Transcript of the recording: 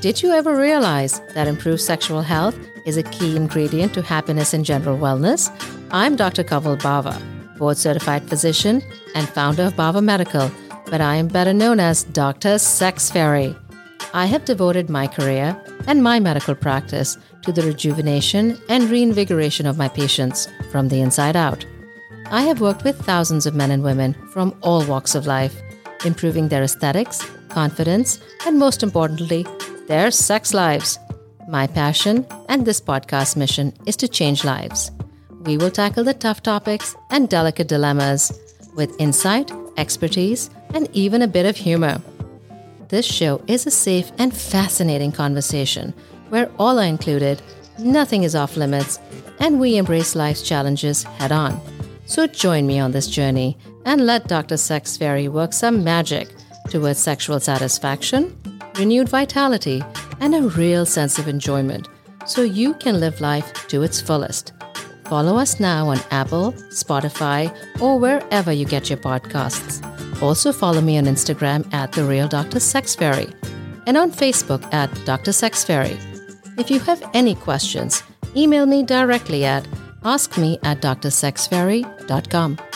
Did you ever realize that improved sexual health is a key ingredient to happiness and general wellness? I'm Dr. Kaval Bava, board certified physician and founder of Bava Medical, but I am better known as Dr. Sex Fairy. I have devoted my career and my medical practice to the rejuvenation and reinvigoration of my patients from the inside out. I have worked with thousands of men and women from all walks of life, improving their aesthetics, confidence, and most importantly, their sex lives. My passion and this podcast mission is to change lives. We will tackle the tough topics and delicate dilemmas with insight, expertise, and even a bit of humor. This show is a safe and fascinating conversation where all are included, nothing is off limits, and we embrace life's challenges head on. So join me on this journey and let Dr. Sex Fairy work some magic towards sexual satisfaction renewed vitality, and a real sense of enjoyment so you can live life to its fullest. Follow us now on Apple, Spotify, or wherever you get your podcasts. Also follow me on Instagram at The Real Dr. Sex Fairy and on Facebook at Dr. Sex Fairy. If you have any questions, email me directly at askme at drsexfairy.com.